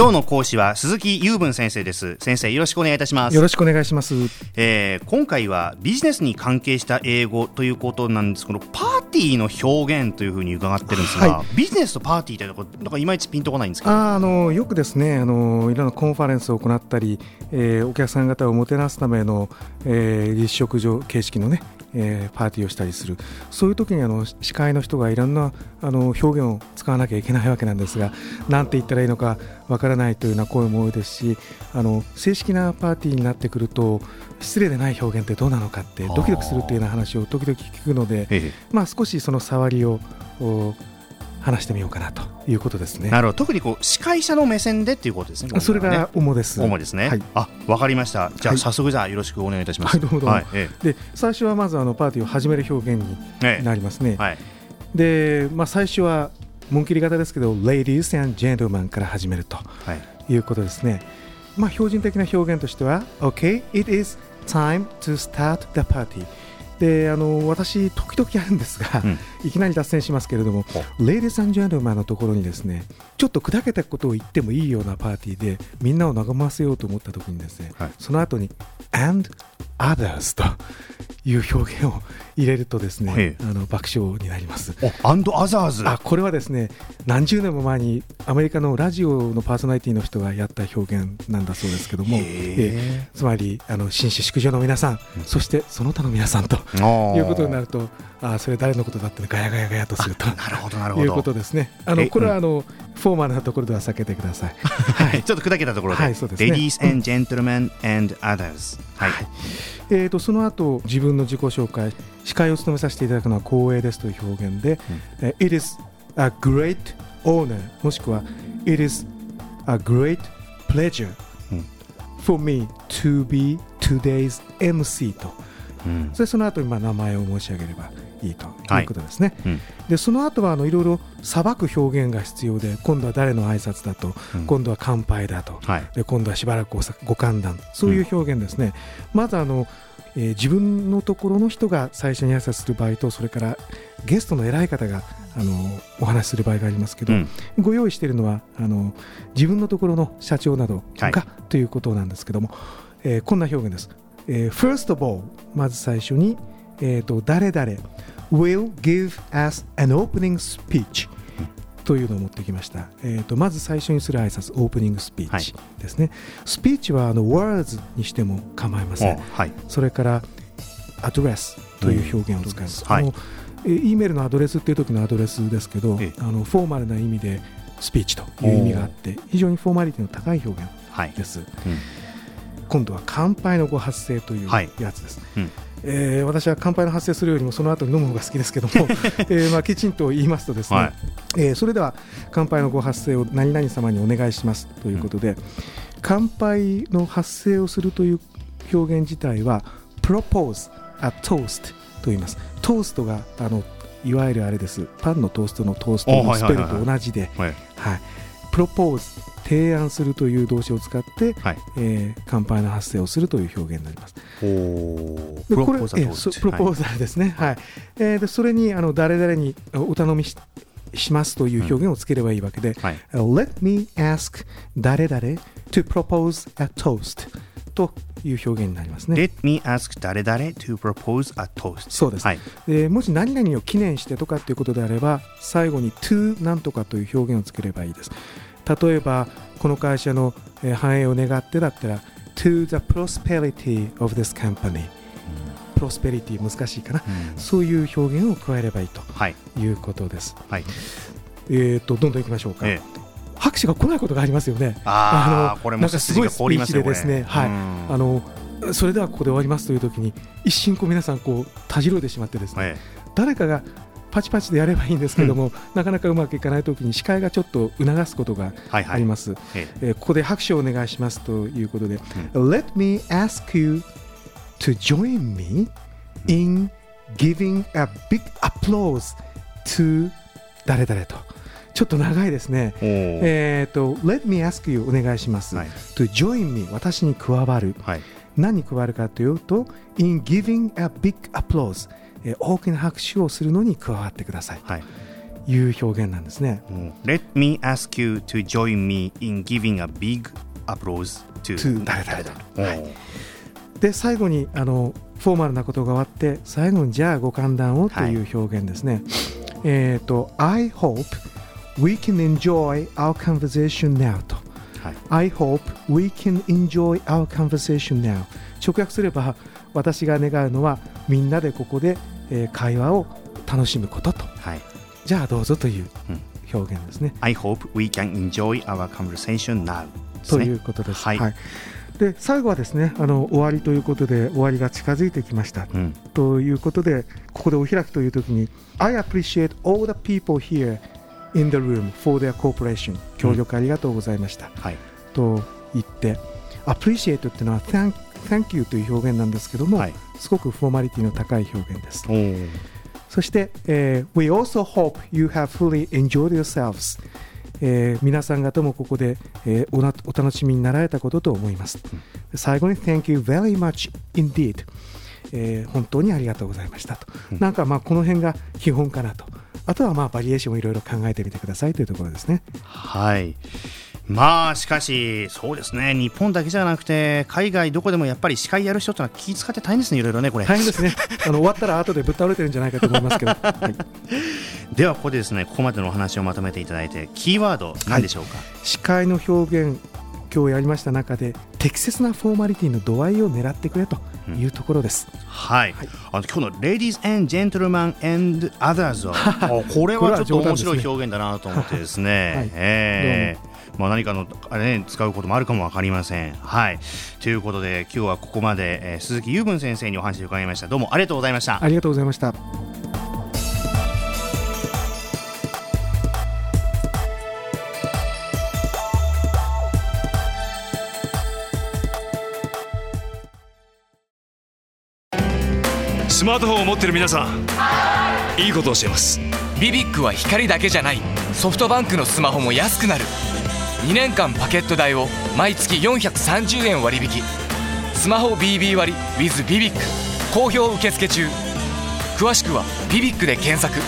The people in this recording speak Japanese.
今日の講師は鈴木雄文先生です。先生よろしくお願いいたします。よろしくお願いします、えー、今回はビジネスに関係した英語ということなんです。けどパーティーの表現というふうに伺ってるんですが、はい、ビジネスとパーティーというとこなんかいまいちピンとこないんですけどああのよくですねあのいろんなコンファレンスを行ったり、えー、お客さん方をもてなすための、えー、立食所形式のねえー、パーティーをしたりする。そういう時にあの司会の人がいろんなあの表現を使わなきゃいけないわけなんですが何て言ったらいいのかわからないというような声も多いですしあの正式なパーティーになってくると失礼でない表現ってどうなのかってドキドキするというような話を時々聞くので、まあ、少しその触りを話してみようかなということですね。なるほど特にこう司会者の目線でっていうことですね。それが主です。主ですね。はい、あわかりました。じゃあ、早速じゃあよろしくお願いいたします。はい、どうもどうも。はいええ、で最初はまずあのパーティーを始める表現になりますね。はい、でまあ最初は紋切り型ですけど Ladies and Gentlemen から始めるということですね。まあ標準的な表現としては OK it is time to start the party であの私、時々やるんですが、うん、いきなり脱線しますけれども、レイディス・アンジェンルマンのところにですねちょっと砕けたことを言ってもいいようなパーティーでみんなを和ませようと思ったときにですね、はい、その後に and others という表現を入れるとですね、あの爆笑になります。アンドアザーズあこれはですね何十年も前にアメリカのラジオのパーソナリティの人がやった表現なんだそうですけども、え。つまりあの紳士淑女の皆さん、そしてその他の皆さんということになるとあそれ誰のことだってガヤガヤガヤとするとなるほどなるほど。いうことですね。あのこれはあの、フォーマルなところでは避けてください。はい、ちょっと砕けたところで、はい、そうですね。Ladies and gentlemen and others。はい。えーと、その後自分の自己紹介司会を務めさせていただくのは光栄ですという表現で、うん、It is a great honor もしくは It is a great pleasure、うん、for me to be today's MC と、うん、それその後にまあ名前を申し上げればいいとい。うことですね。はいうん、でその後はあのいろいろ裁く表現が必要で今度は誰の挨拶だと、うん、今度は乾杯だと、はい、で今度はしばらくご歓談そういう表現ですね。まずあのえー、自分のところの人が最初に挨拶する場合とそれからゲストの偉い方があのお話しする場合がありますけど、うん、ご用意しているのはあの自分のところの社長などが、はい、ということなんですけども、えー、こんな表現です。えー、First of all まず最初に、えーと、誰々 will give us an opening speech というのを持ってきました、えーと、まず最初にする挨拶オープニングスピーチですね、はい、スピーチはあの words にしても構いません、はい、それからアドレスという表現を使います、うん。はい、E メールのアドレスっていう時のアドレスですけど、あのフォーマルな意味でスピーチという意味があって非常にフォーマリティの高い表現です、はい。うん、今度は乾杯のご発声というやつです、うん。えー、私は乾杯の発生するよりもその後に飲む方が好きですけども、えーまあ、きちんと言いますとですね、はい、えー、それでは乾杯のご発声を何々様にお願いしますということで、うん、乾杯の発声をするという表現自体は propose a toast と言います。トーストがあのいわゆるあれです。パンのトーストのトーストのスペルと同じで、はい、プロポーズ提案するという動詞を使って、はい、えー、乾杯の発声をするという表現になります。プロポーザル、えー、プロポーザルですね。はい、はい、えー、でそれにあの誰々にお頼みししますという表現をつければいいわけで、うんはい、Let me ask 誰々 to propose a toast という表現になりますね。Let me ask 誰々 to propose a toast そうです、はい、でもし何々を記念してとかっていうことであれば最後に to なんとかという表現をつければいいです。例えばこの会社の繁栄を願ってだったら to the prosperity of this company. プロスペリティ難しいかな、うん、そういう表現を加えればいいとい。うことです。はい、えーと、どんどんいきましょうか。ええ。拍手が来ないことがありますよね。あのこれもすごいスピーチでですね、はい、あのそれではここで終わりますというときに一瞬こう皆さんこうたじろいでしまってですね、はい、誰かがパチパチでやればいいんですけども、うん、なかなかうまくいかないときに司会がちょっと促すことがあります、はいはい、えー、ここで拍手をお願いしますということで、うん、Let me ask you to join me in giving a big applause to 誰々と。ちょっと長いですね。えっ、ー、と、Let me ask you お願いします。はい、to join me 私に加わる。はい、何に加わるかというと、in giving a big applause えー、大きな拍手をするのに加わってください。はいいう表現なんですね。Let me ask you to join me in giving a big applause to, to 誰々、はい、で最後にあのフォーマルなことが終わって最後にじゃあご歓談をという表現ですね。はい、えっ、ー、と I hope we can enjoy our conversation now と。はい、I hope we can enjoy our conversation now 直訳すれば私が願うのはみんなでここで、えー、会話を楽しむことと、はい、じゃあどうぞという表現ですね。I hope we can enjoy our conversation now、ということです。はい、はい。で最後はですねあの終わりということで終わりが近づいてきました、うん、ということでここでお開きという時に I appreciate all the people here in the room for their cooperation 協力ありがとうございました、うんはい、と言って appreciate っていうのは thank, thank you という表現なんですけども、はい、すごくフォーマリティの高い表現です。そして、えー、We also hope you have fully enjoyed yourselves えー、皆さん方もここで、えー、おなお楽しみになられたことと思います。最後に Thank you very much indeed、えー、本当にありがとうございましたと、うん、なんかまあこの辺が基本かなと。あとはまあバリエーションをいろいろ考えてみてくださいというところですね。はい。まあしかし、そうですね。日本だけじゃなくて海外どこでもやっぱり司会やる人ってのは気使って大変ですね、いろいろね、これ。大変ですね。あの終わったら後でぶっ倒れてるんじゃないかと思いますけど、はい、ではここでですねここまでのお話をまとめていただいてキーワード、何でしょうか、はい、司会の表現今日やりました中で適切なフォーマリティの度合いを狙ってくれというところです。うん、はい、はい、あの今日の Ladies and Gentlemen and Others は これはちょっと面白い表現だなと思ってですね。はい、えーまあ、何かのあれ、ね、使うこともあるかも分かりません。はい。ということで今日はここまで、えー、鈴木雄文先生にお話を伺いました。どうもありがとうございました。ありがとうございましたスマートフォンを持ってる皆さんいいことを教えます。ビビックは光だけじゃない。ソフトバンクのスマホも安くなる。2年間パケット代を毎月430円割引。スマホ BB 割 with ビビック好評受付中。詳しくは「ビビック」で検索。